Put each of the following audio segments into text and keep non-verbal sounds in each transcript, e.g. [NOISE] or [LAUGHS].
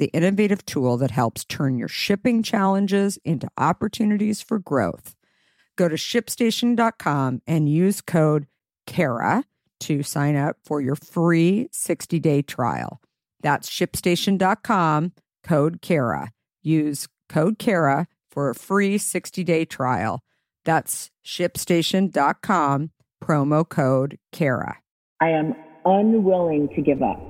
the innovative tool that helps turn your shipping challenges into opportunities for growth. Go to shipstation.com and use code KARA to sign up for your free 60 day trial. That's shipstation.com, code KARA. Use code KARA for a free 60 day trial. That's shipstation.com, promo code KARA. I am unwilling to give up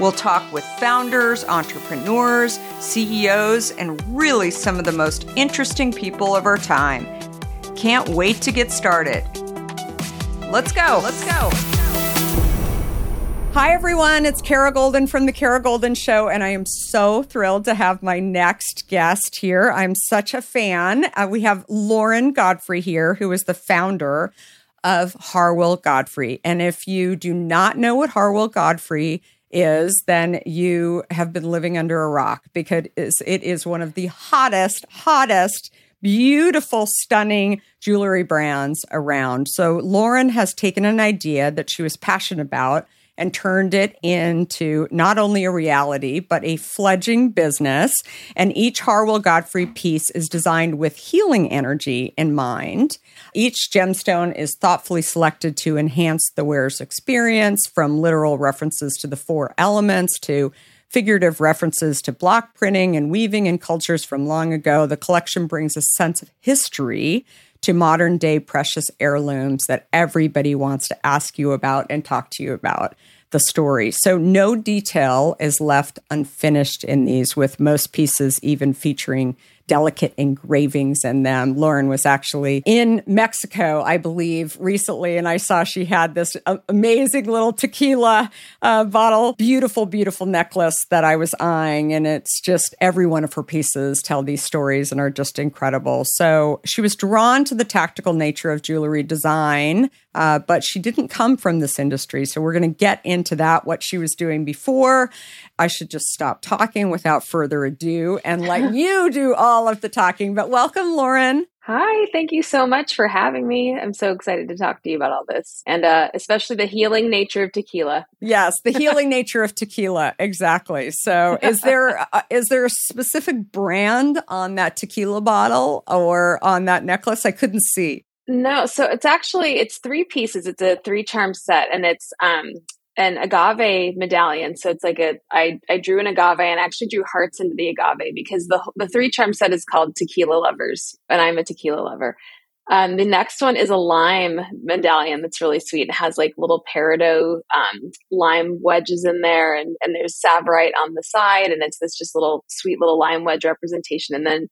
We'll talk with founders, entrepreneurs, CEOs, and really some of the most interesting people of our time. Can't wait to get started. Let's go. Let's go. Hi, everyone. It's Kara Goldin from The Kara Goldin Show, and I am so thrilled to have my next guest here. I'm such a fan. Uh, we have Lauren Godfrey here, who is the founder of Harwell Godfrey. And if you do not know what Harwell Godfrey is, then you have been living under a rock because it is one of the hottest, hottest, beautiful, stunning jewelry brands around. So Lauren has taken an idea that she was passionate about and turned it into not only a reality, but a fledging business. And each Harwell Godfrey piece is designed with healing energy in mind. Each gemstone is thoughtfully selected to enhance the wearer's experience, from literal references to the four elements to figurative references to block printing and weaving in cultures from long ago. The collection brings a sense of history to modern day precious heirlooms that everybody wants to ask you about and talk to you about the story. So no detail is left unfinished in these, with most pieces even featuring delicate engravings in them. Lauren was actually in Mexico, I believe, recently, and I saw she had this amazing little tequila uh, bottle, beautiful, beautiful necklace that I was eyeing. And it's just every one of her pieces tell these stories and are just incredible. So she was drawn to the tactical nature of jewelry design. Uh, but she didn't come from this industry. So we're going to get into that, what she was doing before. I should just stop talking without further ado and let [LAUGHS] you do all of the talking. But welcome, Lauren. Hi, thank you so much for having me. I'm so excited to talk to you about all this and uh, especially the healing nature of tequila. Yes, the [LAUGHS] healing nature of tequila. Exactly. So, is there [LAUGHS] uh, is there a specific brand on that tequila bottle or on that necklace? I couldn't see. No, so it's actually it's three pieces. It's a three charm set and it's um an agave medallion. So it's like a I I drew an agave and actually drew hearts into the agave because the the three charm set is called Tequila Lovers, and I'm a tequila lover. Um, the next one is a lime medallion that's really sweet. It has like little peridot um, lime wedges in there, and, and there's tsavorite on the side, and it's this just little sweet little lime wedge representation. And then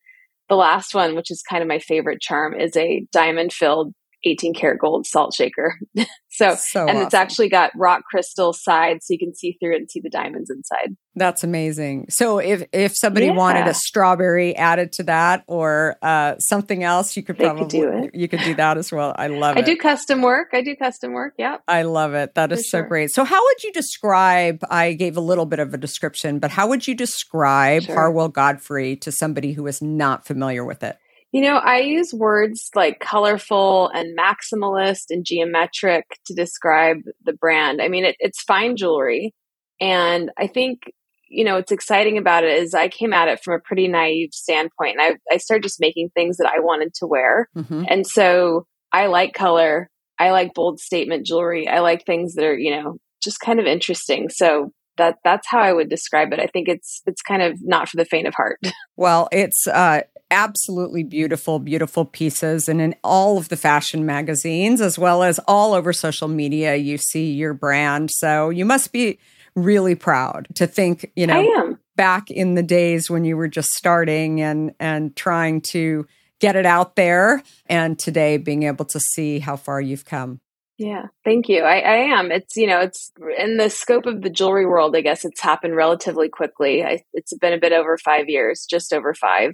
the last one, which is kind of my favorite charm, is a diamond filled 18 karat gold salt shaker. [LAUGHS] so, so, and awesome. it's actually got rock crystal sides so you can see through it and see the diamonds inside. That's amazing. So if if somebody yeah. wanted a strawberry added to that or uh, something else, you could they probably could do it. you could do that as well. I love I it. I do custom work. I do custom work. Yeah. I love it. That is For so sure. great. So how would you describe I gave a little bit of a description, but how would you describe sure. Harwell Godfrey to somebody who is not familiar with it? You know, I use words like colorful and maximalist and geometric to describe the brand. I mean, it, it's fine jewelry. And I think, you know, what's exciting about it is I came at it from a pretty naive standpoint. And I, I started just making things that I wanted to wear. Mm-hmm. And so I like color. I like bold statement jewelry. I like things that are, you know, just kind of interesting. So that that's how I would describe it. I think it's it's kind of not for the faint of heart. [LAUGHS] Well, it's uh absolutely beautiful, beautiful pieces. And in all of the fashion magazines, as well as all over social media, you see your brand. So you must be really proud to think, you know, back in the days when you were just starting and and trying to get it out there and today being able to see how far you've come. Yeah, thank you. I, I, am. It's you know, it's in the scope of the jewelry world. I guess it's happened relatively quickly. I, it's been a bit over five years, just over five.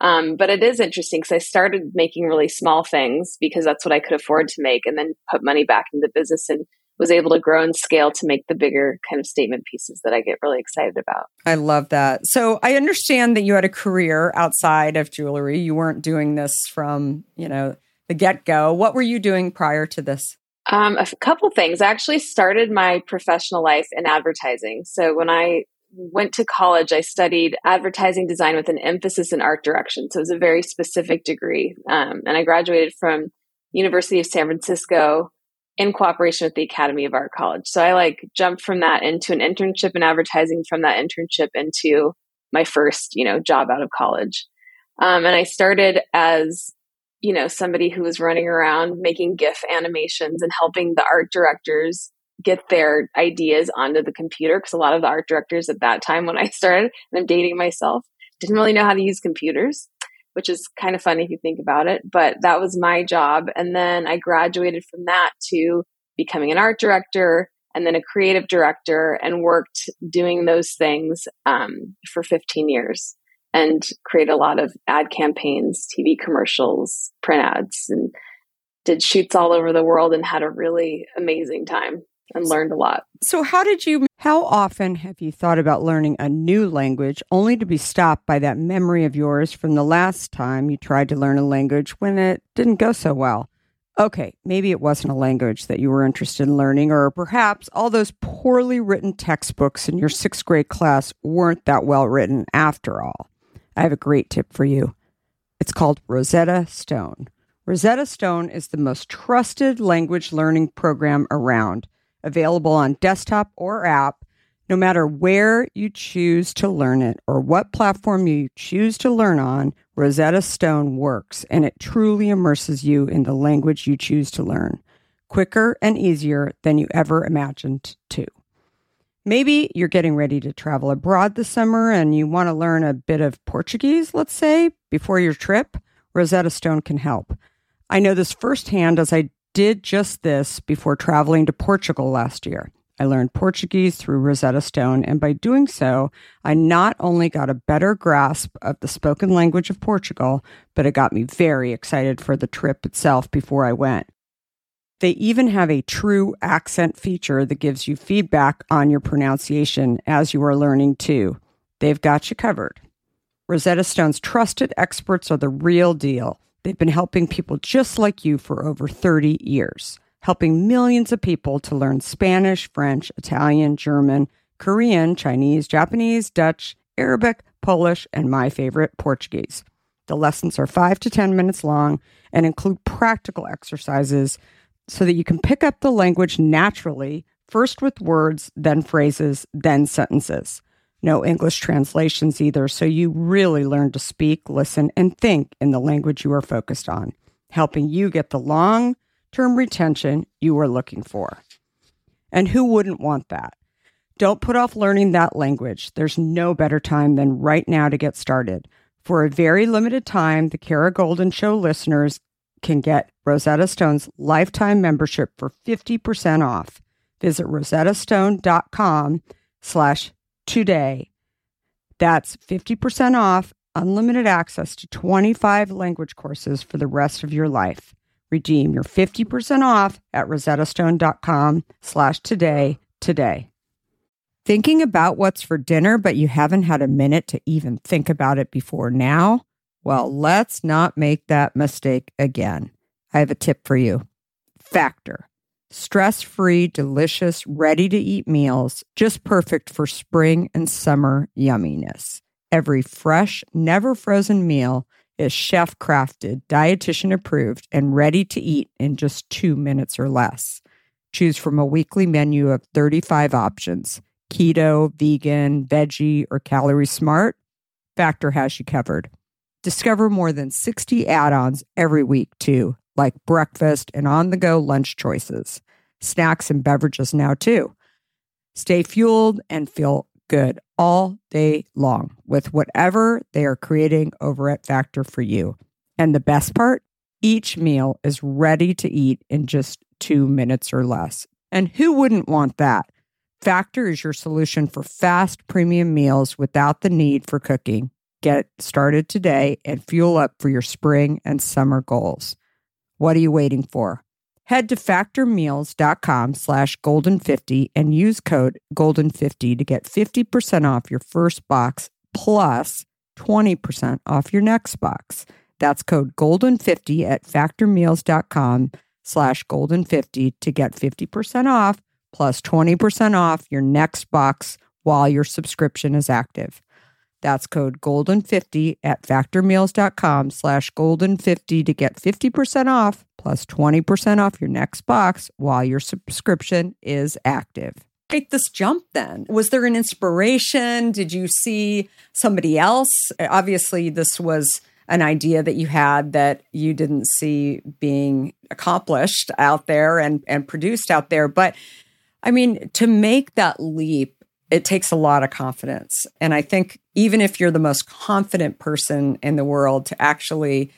Um, but it is interesting because I started making really small things because that's what I could afford to make, and then put money back into business and was able to grow and scale to make the bigger kind of statement pieces that I get really excited about. I love that. So I understand that you had a career outside of jewelry. You weren't doing this from, you know, the get go. What were you doing prior to this? Um, a couple things. I actually started my professional life in advertising. So when I went to college, I studied advertising design with an emphasis in art direction. So it was a very specific degree. Um, and I graduated from University of San Francisco in cooperation with the Academy of Art College. So I like jumped from that into an internship in advertising, from that internship into my first, you know, job out of college. Um, and I started as, you know, somebody who was running around making GIF animations and helping the art directors get their ideas onto the computer because a lot of the art directors at that time when I started, and I'm dating myself, didn't really know how to use computers, which is kind of funny if you think about it. But that was my job. And then I graduated from that to becoming an art director and then a creative director and worked doing those things um, for 15 years and create a lot of ad campaigns, TV commercials, print ads, and did shoots all over the world and had a really amazing time and learned a lot. So, how did you, how often have you thought about learning a new language only to be stopped by that memory of yours from the last time you tried to learn a language when it didn't go so well? Okay, maybe it wasn't a language that you were interested in learning, or perhaps all those poorly written textbooks in your sixth grade class weren't that well written after all. I have a great tip for you. It's called Rosetta Stone. Rosetta Stone is the most trusted language learning program around available on desktop or app, no matter where you choose to learn it or what platform you choose to learn on, Rosetta Stone works and it truly immerses you in the language you choose to learn, quicker and easier than you ever imagined to. Maybe you're getting ready to travel abroad this summer and you want to learn a bit of Portuguese, let's say, before your trip. Rosetta Stone can help. I know this firsthand as I did just this before traveling to Portugal last year. I learned Portuguese through Rosetta Stone, and by doing so, I not only got a better grasp of the spoken language of Portugal, but it got me very excited for the trip itself before I went. They even have a true accent feature that gives you feedback on your pronunciation as you are learning too. They've got you covered. Rosetta Stone's trusted experts are the real deal. They've been helping people just like you for over 30 years, helping millions of people to learn Spanish, French, Italian, German, Korean, Chinese, Japanese, Dutch, Arabic, Polish, and my favorite, Portuguese. The lessons are five to 10 minutes long and include practical exercises so that you can pick up the language naturally first with words, then phrases, then sentences. No English translations either, so you really learn to speak, listen, and think in the language you are focused on, helping you get the long term retention you are looking for. And who wouldn't want that? Don't put off learning that language. There's no better time than right now to get started. For a very limited time, the Kara Goldin Show listeners can get Rosetta Stone's lifetime membership for 50% off. Visit rosettastone.com slash today. That's 50% off, unlimited access to 25 language courses for the rest of your life. Redeem your 50% off at rosettastone.com slash today today. Thinking about what's for dinner, but you haven't had a minute to even think about it before now? Well, let's not make that mistake again. I have a tip for you. Factor stress free, delicious, ready to eat meals, just perfect for spring and summer yumminess. Every fresh, never frozen meal is chef crafted, dietitian approved, and ready to eat in just two minutes or less. Choose from a weekly menu of 35 options keto, vegan, veggie, or calorie smart. Factor has you covered. Discover more than 60 add ons every week, too, like breakfast and on the go lunch choices, snacks and beverages now, too. Stay fueled and feel good all day long with whatever they are creating over at Factor for you. And the best part each meal is ready to eat in just two minutes or less. And who wouldn't want that? Factor is your solution for fast premium meals without the need for cooking. Get started today and fuel up for your spring and summer goals. What are you waiting for? Head to factormeals.com slash golden50 and use code golden50 to get 50% off your first box plus 20% off your next box. That's code golden50 at factormeals.com slash golden50 to get 50% off plus 20% off your next box while your subscription is active. That's code GOLDEN50 at factormeals.com slash GOLDEN50 to get 50% off plus 20% off your next box while your subscription is active. Make this jump then. Was there an inspiration? Did you see somebody else? Obviously, this was an idea that you had that you didn't see being accomplished out there and, and produced out there. But I mean, to make that leap, it takes a lot of confidence. And I think even if you're the most confident person in the world to actually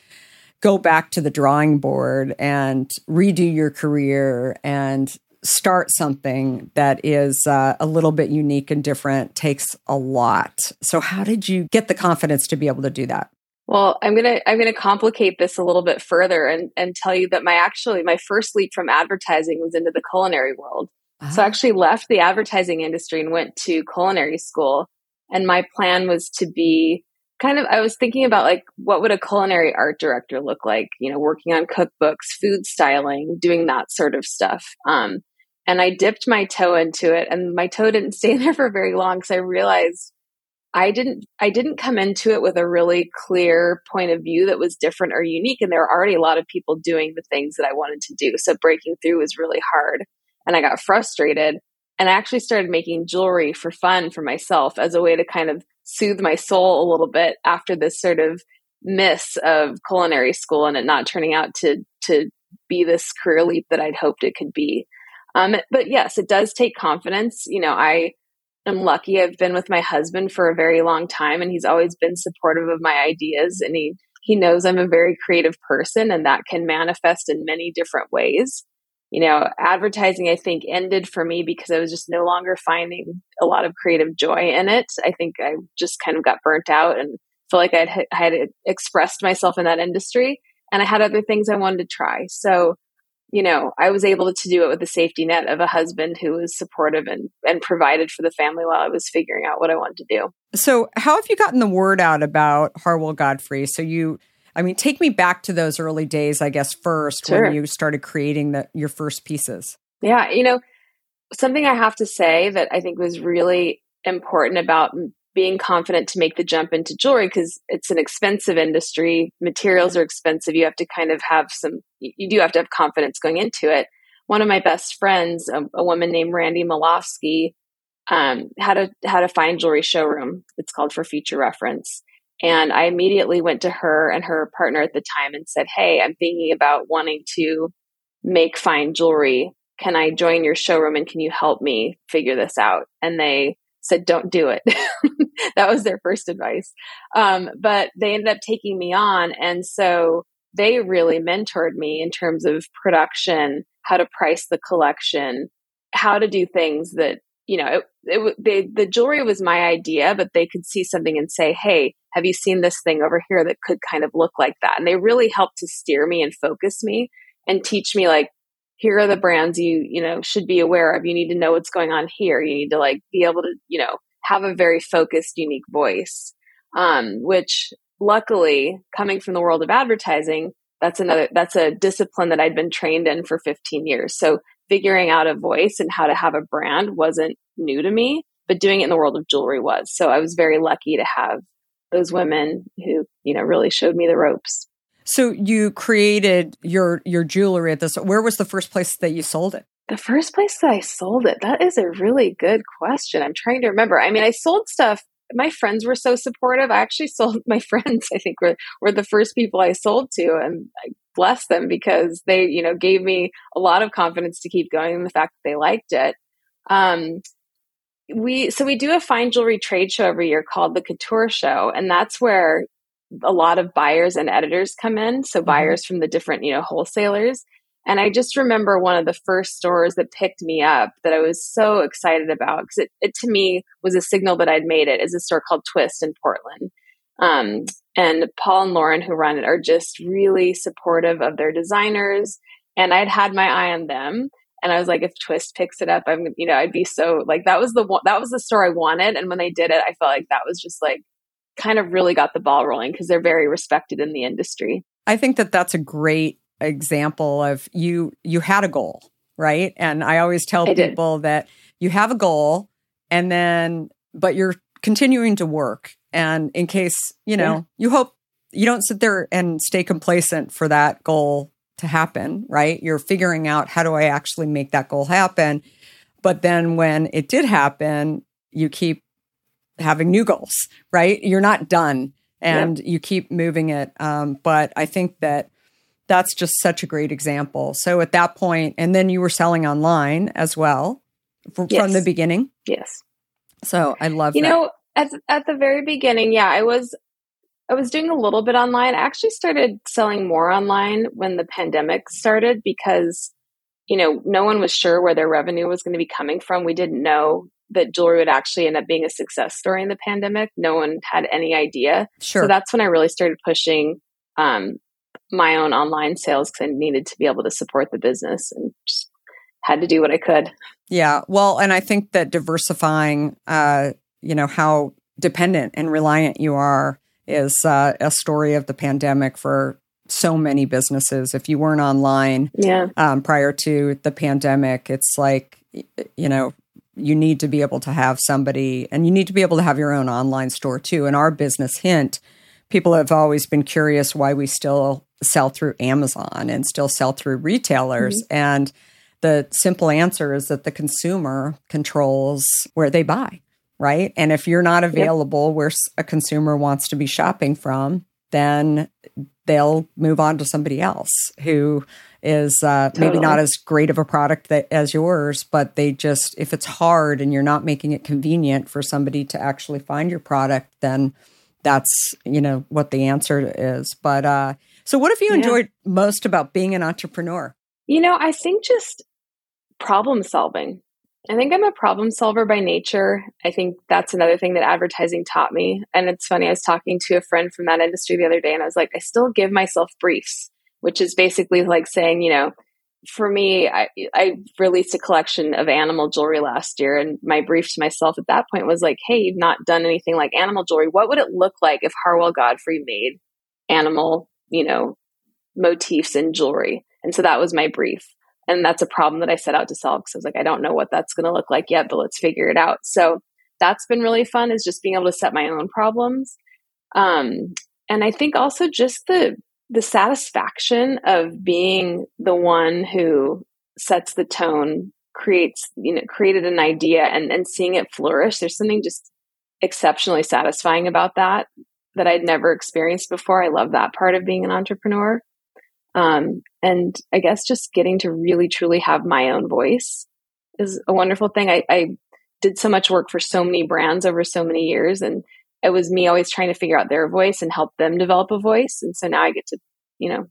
go back to the drawing board and redo your career and start something that is uh, a little bit unique and different takes a lot. So how did you get the confidence to be able to do that? Well, I'm gonna I'm gonna complicate this a little bit further and and tell you that my actually my first leap from advertising was into the culinary world. So I actually left the advertising industry and went to culinary school. And my plan was to be kind of, I was thinking about like, what would a culinary art director look like? You know, working on cookbooks, food styling, doing that sort of stuff. Um, and I dipped my toe into it and my toe didn't [LAUGHS] stay there for very long because I realized I didn't I didn't come into it with a really clear point of view that was different or unique and there were already a lot of people doing the things that I wanted to do. So breaking through was really hard and I got frustrated. And I actually started making jewelry for fun for myself as a way to kind of soothe my soul a little bit after this sort of miss of culinary school and it not turning out to to be this career leap that I'd hoped it could be. Um, but yes, it does take confidence. You know, I am lucky. I've been with my husband for a very long time, and he's always been supportive of my ideas. And he he knows I'm a very creative person, and that can manifest in many different ways you know, advertising, I think, ended for me because I was just no longer finding a lot of creative joy in it. I think I just kind of got burnt out and felt like I'd, I had expressed myself in that industry and I had other things I wanted to try. So, you know, I was able to do it with the safety net of a husband who was supportive and, and provided for the family while I was figuring out what I wanted to do. So, how have you gotten the word out about Harwell Godfrey? So, you I mean, take me back to those early days, I guess, first sure. when you started creating the, your first pieces. Yeah, you know, something I have to say that I think was really important about being confident to make the jump into jewelry because it's an expensive industry. Materials are expensive. You have to kind of have some, you do have to have confidence going into it. one of my best friends, a, a woman named Randy Malofsky, um, had a had a fine jewelry showroom. It's called for future reference. And I immediately went to her and her partner at the time and said, Hey, I'm thinking about wanting to make fine jewelry. Can I join your showroom and can you help me figure this out? And they said, Don't do it. [LAUGHS] that was their first advice. Um, but they ended up taking me on. And so they really mentored me in terms of production, how to price the collection, how to do things that you know, it, it, they, the jewelry was my idea, but they could see something and say, Hey, have you seen this thing over here that could kind of look like that? And they really helped to steer me and focus me and teach me like, here are the brands you, you know, should be aware of. You need to know what's going on here. You need to like be able to, you know, have a very focused, unique voice. Um, which luckily coming from the world of advertising, that's another, that's a discipline that I'd been trained in for 15 years. So figuring out a voice and how to have a brand wasn't new to me, but doing it in the world of jewelry was. So I was very lucky to have those women who, you know, really showed me the ropes. So you created your your jewelry at this. Where was the first place that you sold it? The first place that I sold it. That is a really good question. I'm trying to remember. I mean, I sold stuff. My friends were so supportive. I actually [LAUGHS] sold my friends. I think were were the first people I sold to, and I bless them because they, you know, gave me a lot of confidence to keep going and the fact that they liked it. Um, we so we do a fine jewelry trade show every year called the Couture Show, and that's where a lot of buyers and editors come in. So mm-hmm. buyers from the different, you know, wholesalers. And I just remember one of the first stores that picked me up that I was so excited about because it, it to me was a signal that I'd made it is a store called Twist in Portland. Um, and Paul and Lauren, who run it, are just really supportive of their designers. And I'd had my eye on them. And I was like, if Twist picks it up, I'm, you know, I'd be so like, that was the one, that was the store I wanted. And when they did it, I felt like that was just like, kind of really got the ball rolling because they're very respected in the industry. I think that that's a great example of you, you had a goal, right? And I always tell I people did. that you have a goal and then, but you're continuing to work and in case, you know, yeah. you hope you don't sit there and stay complacent for that goal to happen, right? You're figuring out how do I actually make that goal happen. But then when it did happen, you keep having new goals, right? You're not done and yeah. you keep moving it. Um, but I think that that's just such a great example. So at that point, and then you were selling online as well for, yes. from the beginning. Yes. So I love you that. know at at the very beginning, yeah, I was I was doing a little bit online. I actually started selling more online when the pandemic started because you know, no one was sure where their revenue was going to be coming from. We didn't know that jewelry would actually end up being a success story in the pandemic. No one had any idea. Sure. So that's when I really started pushing um, my own online sales because I needed to be able to support the business and just had to do what I could. Yeah. Well, and I think that diversifying uh, you know how dependent and reliant you are is uh, a story of the pandemic for so many businesses. If you weren't online yeah. um, prior to the pandemic, it's like you know you need to be able to have somebody, and you need to be able to have your own online store too. In our business, hint, people have always been curious why we still sell through Amazon and still sell through retailers, mm-hmm. and the simple answer is that the consumer controls where they buy right? And if you're not available yep. where a consumer wants to be shopping from, then they'll move on to somebody else who is uh, totally. maybe not as great of a product that, as yours, but they just, if it's hard and you're not making it convenient for somebody to actually find your product, then that's, you know, what the answer is. But uh, so what have you yeah. enjoyed most about being an entrepreneur? You know, I think just problem solving. I think I'm a problem solver by nature. I think that's another thing that advertising taught me. And it's funny, I was talking to a friend from that industry the other day, and I was like, I still give myself briefs, which is basically like saying, you know, for me, I, I released a collection of animal jewelry last year, and my brief to myself at that point was like, hey, you've not done anything like animal jewelry. What would it look like if Harwell Godfrey made animal, you know, motifs in jewelry? And so that was my brief and that's a problem that I set out to solve because I was like, I don't know what that's going to look like yet, but let's figure it out. So that's been really fun is just being able to set my own problems. Um, and I think also just the the satisfaction of being the one who sets the tone, creates, you know, created an idea and, and seeing it flourish. There's something just exceptionally satisfying about that that I'd never experienced before. I love that part of being an entrepreneur. Um, and I guess just getting to really truly have my own voice is a wonderful thing. I, I did so much work for so many brands over so many years and it was me always trying to figure out their voice and help them develop a voice. And so now I get to, you know,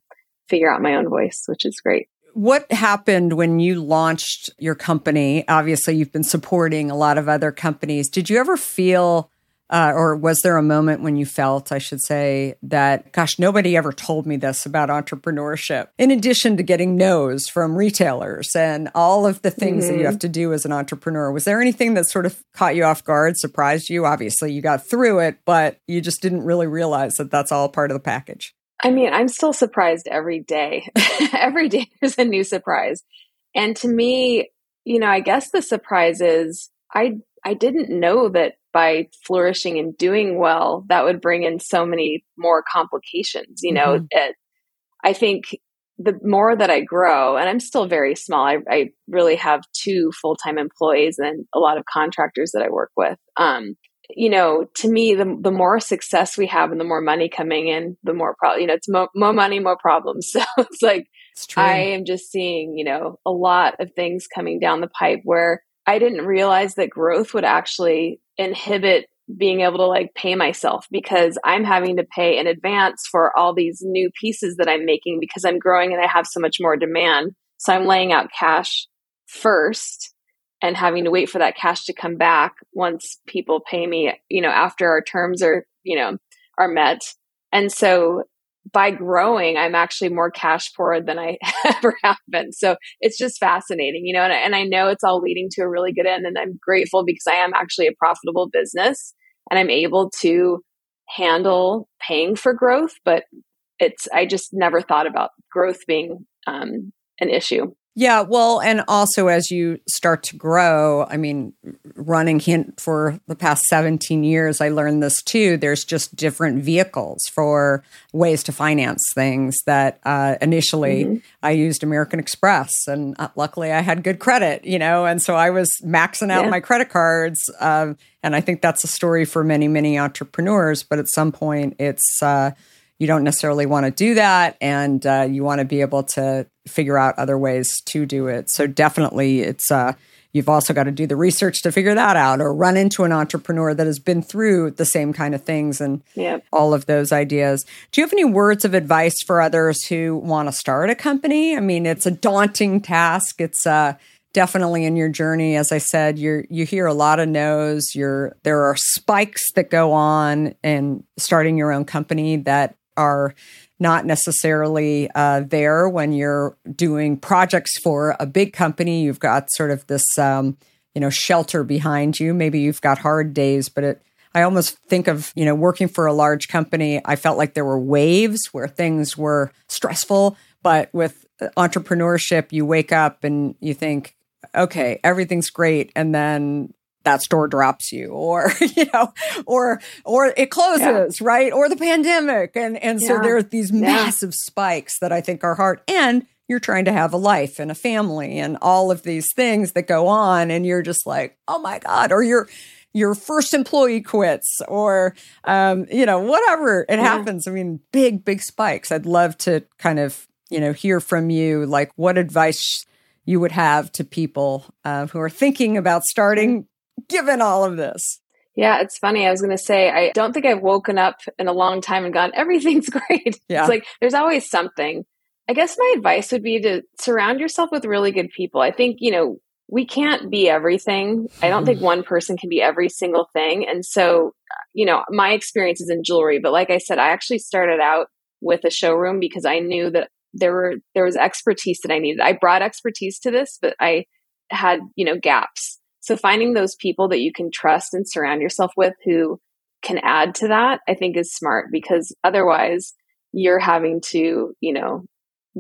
figure out my own voice, which is great. What happened when you launched your company? Obviously, you've been supporting a lot of other companies. Did you ever feel uh, or was there a moment when you felt, I should say, that, gosh, nobody ever told me this about entrepreneurship? In addition to getting no's from retailers and all of the things mm-hmm. that you have mm-hmm. to do as an entrepreneur, was there anything that sort of caught you off guard, surprised you? Obviously, you got through it, but you just didn't really realize that that's all part of the package. I mean, I'm still surprised every day. [LAUGHS] every day there's a new surprise. And to me, you know, I guess the surprise is I I didn't know that by flourishing and doing well, that would bring in so many more complications. You know, mm-hmm. it, I think the more that I grow, and I'm still very small, I, I really have two full time employees and a lot of contractors that I work with. Um, you know, to me, the the more success we have and the more money coming in, the more problem. You know, it's mo- more money, more problems. [LAUGHS] So it's like it's I am just seeing, you know, a lot of things coming down the pipe where I didn't realize that growth would actually inhibit being able to like pay myself because I'm having to pay in advance for all these new pieces that I'm making because I'm growing and I have so much more demand. So I'm laying out cash first and having to wait for that cash to come back once people pay me, you know, after our terms are, you know, are met. And so by growing, I'm actually more cash poor than I [LAUGHS] ever have been. So it's just fascinating, you know, and I, and I know it's all leading to a really good end. And I'm grateful because I am actually a profitable business and I'm able to handle paying for growth. But it's, I just never thought about growth being um, an issue. Yeah, well, and also as you start to grow, I mean, running Hint for the past 17 years, I learned this too. There's just different vehicles for ways to finance things that uh, initially mm-hmm. I used American Express, and uh, luckily I had good credit, you know, and so I was maxing out yeah. my credit cards. Uh, and I think that's a story for many, many entrepreneurs, but at some point it's, uh, you don't necessarily want to do that and uh, you want to be able to figure out other ways to do it. So definitely it's uh, you've also got to do the research to figure that out or run into an entrepreneur that has been through the same kind of things and yep. all of those ideas. Do you have any words of advice for others who want to start a company? I mean it's a daunting task. It's uh, definitely in your journey. As i said you you hear a lot of no's. You're there are spikes that go on in starting your own company that are not necessarily uh, there when you're doing projects for a big company. You've got sort of this, um, you know, shelter behind you. Maybe you've got hard days, but it. I almost think of you know working for a large company. I felt like there were waves where things were stressful, but with entrepreneurship, you wake up and you think, okay, everything's great, and then that store drops you or [LAUGHS] you know or or it closes yeah. right? Or the pandemic. And and so there are these massive spikes that i think are hard. And you're trying to have a life and a family and all of these things that go on. And you're just like oh my god or your your first employee quits or um, you know whatever. It happens. I mean big big spikes. I'd love to kind of you know hear from you like what advice you would have to people uh, who are thinking about starting given all of this? Yeah, it's funny. I was going to say, I don't think I've woken up in a long time and gone, everything's [LAUGHS] great. Yeah. It's like there's always something. I guess my advice would be to surround yourself with really good people. I think, you know, we can't be everything. I don't think mm-hmm. one person can be every single thing. And so, you know, my experience is in jewelry, but like I said, I actually started out with a showroom because I knew that there were there was expertise that I needed. I brought expertise to this, but I had, you know, gaps. So finding those people that you can trust and surround yourself with who can add to that, I think is smart because otherwise you're having to, you know,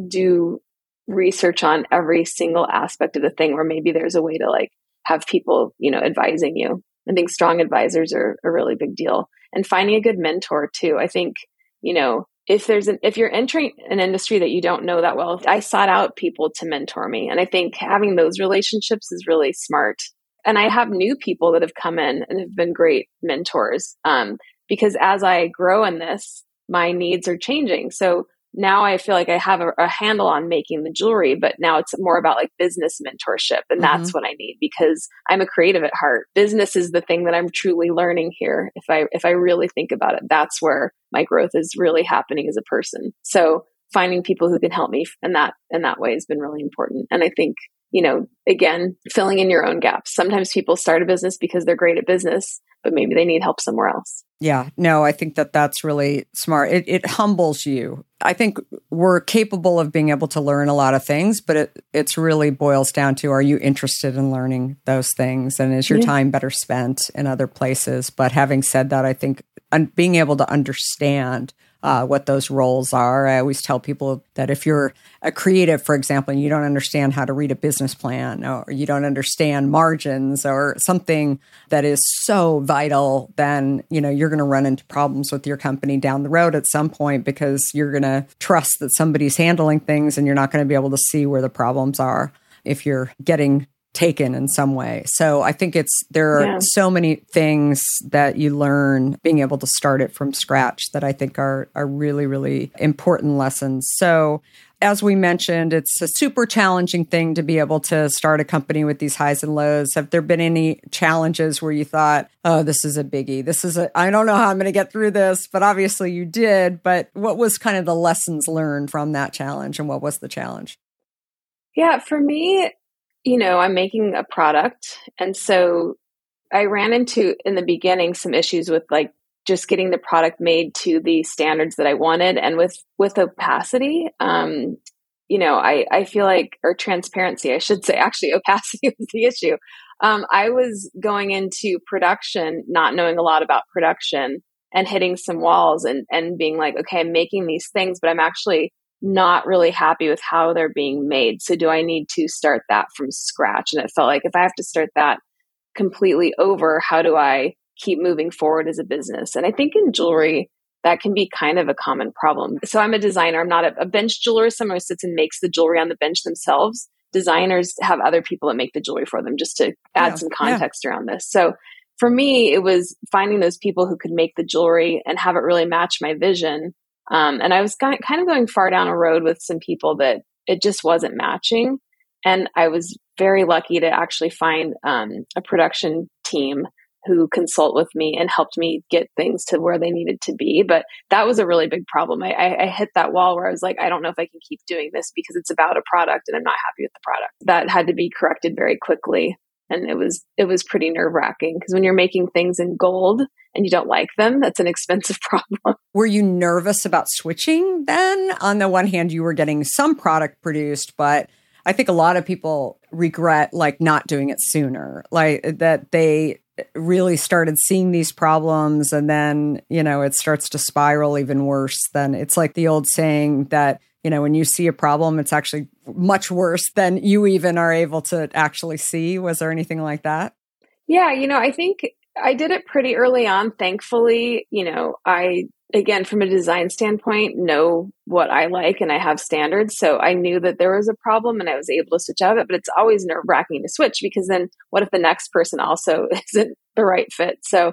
do research on every single aspect of the thing where maybe there's a way to like have people, you know, advising you. I think strong advisors are a really big deal. And finding a good mentor too. I think, you know, if there's an if you're entering an industry that you don't know that well, I sought out people to mentor me. And I think having those relationships is really smart. And I have new people that have come in and have been great mentors. Um, because as I grow in this, my needs are changing. So now I feel like I have a, a, handle on making the jewelry, but now it's more about like business mentorship. And mm-hmm. that's what I need because I'm a creative at heart. Business is the thing that I'm truly learning here. If I, if I really think about it, that's where my growth is really happening as a person. So finding people who can help me in that, in that way has been really important. And I think, you know, again, filling in your own gaps. Sometimes people start a business because they're great at business, but maybe they need help somewhere else. Yeah, no, I think that that's really smart. It, it humbles you. I think we're capable of being able to learn a lot of things, but it it's really boils down to are you interested in learning those things, and is your yeah. time better spent in other places? But having said that, I think un- being able to understand uh, what those roles are. I always tell people that if you're a creative, for example, and you don't understand how to read a business plan or you don't understand margins or something that is so vital, then you know you're going to run into problems with your company down the road at some point because you're going to trust that somebody's handling things and you're not going to be able to see where the problems are if you're getting taken in some way. So I think it's there are yeah. so many things that you learn being able to start it from scratch that I think are are really really important lessons. So as we mentioned, it's a super challenging thing to be able to start a company with these highs and lows. Have there been any challenges where you thought, "Oh, this is a biggie. This is a I don't know how I'm going to get through this," but obviously you did. But what was kind of the lessons learned from that challenge and what was the challenge? Yeah, for me, you know, I'm making a product. And so I ran into in the beginning some issues with like just getting the product made to the standards that I wanted and with with opacity. Um, you know, I, I feel like or transparency, I should say, [LAUGHS] actually opacity was the issue. Um, I was going into production not knowing a lot about production and hitting some walls and and being like, okay, I'm making these things, but I'm actually not really happy with how they're being made. So do I need to start that from scratch? And it felt like if I have to start that completely over, how do I keep moving forward as a business? And I think in jewelry, that can be kind of a common problem. So I'm a designer. I'm not a, a bench jeweler. Someone who sits and makes the jewelry on the bench themselves. Designers have other people that make the jewelry for them just to add yeah, some context yeah. around this. So for me, it was finding those people who could make the jewelry and have it really match my vision um, and I was kind of going far down a road with some people that it just wasn't matching. And I was very lucky to actually find um, a production team who consult with me and helped me get things to where they needed to be. But that was a really big problem. I, I, I, hit that wall where I was like, I don't know if I can keep doing this because it's about a product and I'm not happy with the product. That had to be corrected very quickly and it was it was pretty nerve wracking because when you're making things in gold and you don't like them that's an expensive [LAUGHS] problem. Were you nervous about switching then? On the one hand you were getting some product produced but i think a lot of people regret like not doing it sooner. Like that they really started seeing these problems and then you know it starts to spiral even worse than it's like the old saying that you know when you see a problem it's actually much worse than you even are able to actually see. Was there anything like that? Yeah you know i think i did it pretty early on. Thankfully you know i again from a design standpoint know what i like and i have standards. So i knew that there was a problem and i was able to switch out of it but it's always nerve wracking to switch because then what if the next person also [LAUGHS] isn't the right fit? So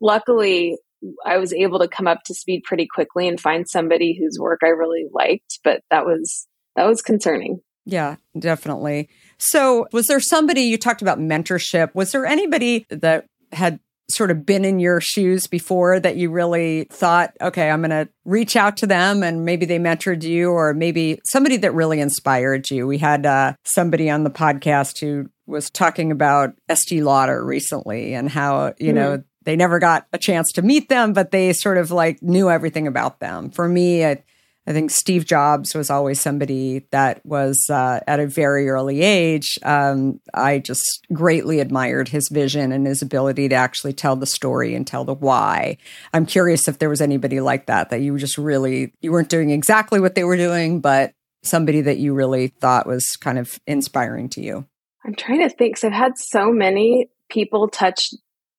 luckily I was able to come up to speed pretty quickly and find somebody whose work I really liked, but that was that was concerning. Yeah, definitely. So, was there somebody you talked about mentorship? Was there anybody that had sort of been in your shoes before that you really thought, okay, I'm going to reach out to them and maybe they mentored you or maybe somebody that really inspired you? We had uh, somebody on the podcast who was talking about Estee Lauder recently and how, you mm-hmm. know, they never got a chance to meet them, but they sort of like knew everything about them. For me, I, I think Steve Jobs was always somebody that was uh, at a very early age. Um, I just greatly admired his vision and his ability to actually tell the story and tell the why. I'm curious if there was anybody like that that you just really you weren't doing exactly what they were doing, but somebody that you really thought was kind of inspiring to you. I'm trying to think. Cause I've had so many people touch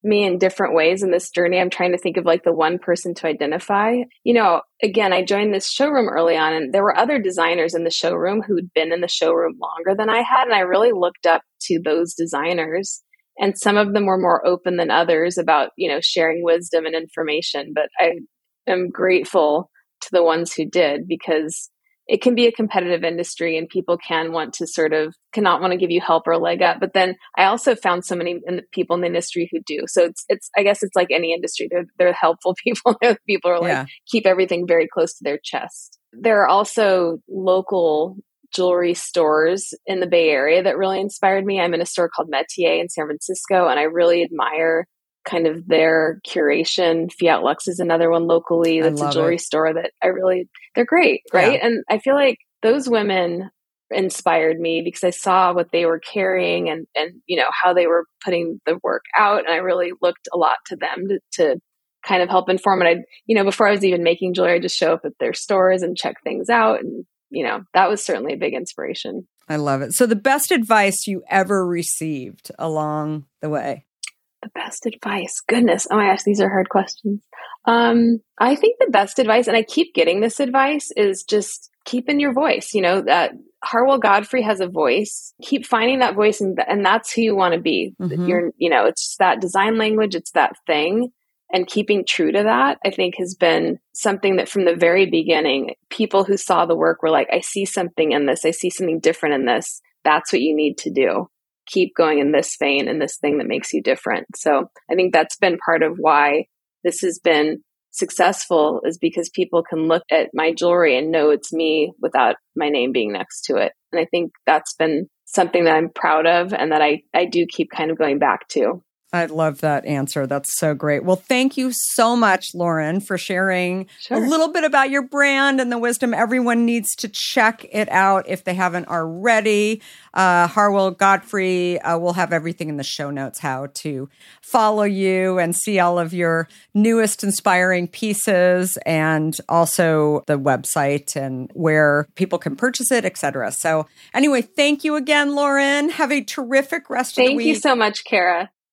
me in different ways in this journey. I'm trying to think of like the one person to identify. You know, again, I joined this showroom early on and there were other designers in the showroom who'd been in the showroom longer than I had. And I really looked up to those designers. And some of them were more open than others about, you know, sharing wisdom and information. But I am grateful to the ones who did because it can be a competitive industry and people can want to sort of cannot want to give you help or leg up but then i also found so many in the people in the industry who do. So it's it's i guess it's like any industry they're, they're helpful [LAUGHS] people. People are like yeah. keep everything very close to their chest. There are also local jewelry stores in the bay area that really inspired me. I'm in a store called metier in san francisco and i really admire kind of their curation. Fiat Lux is another one locally that's a jewelry it. store that I really, they're great, right? Yeah. And I feel like those women inspired me because I saw what they were carrying and, and, you know, how they were putting the work out. And I really looked a lot to them to, to kind of help inform. And I, you know, before I was even making jewelry, I just show up at their stores and check things out. And, you know, that was certainly a big inspiration. I love it. So, the best advice you ever received along the way? The best advice. Goodness. Oh my gosh these are hard questions. Um i think the best advice and i keep getting this advice is just keep in your voice you know that harwell godfrey has a voice. Keep finding that voice and, and that's who you want to be. Mm-hmm. you're you know it's just that design language it's that thing and keeping true to that i think has been something that from the very beginning people who saw the work were like i see something in this. I see something different in this. That's what you need to do keep going in this vein and this thing that makes you different. So I think that's been part of why this has been successful is because people can look at my jewelry and know it's me without my name being next to it. And I think that's been something that I'm proud of and that I, I do keep kind of going back to. I love that answer. That's so great. Well, thank you so much, Lauren, for sharing sure. a little bit about your brand and the wisdom. Everyone needs to check it out if they haven't already. Uh, Harwell Godfrey uh, will have everything in the show notes how to follow you and see all of your newest inspiring pieces and also the website and where people can purchase it, etc. So, anyway, thank you again, Lauren. Have a terrific rest thank of the week. Thank you so much, Kara.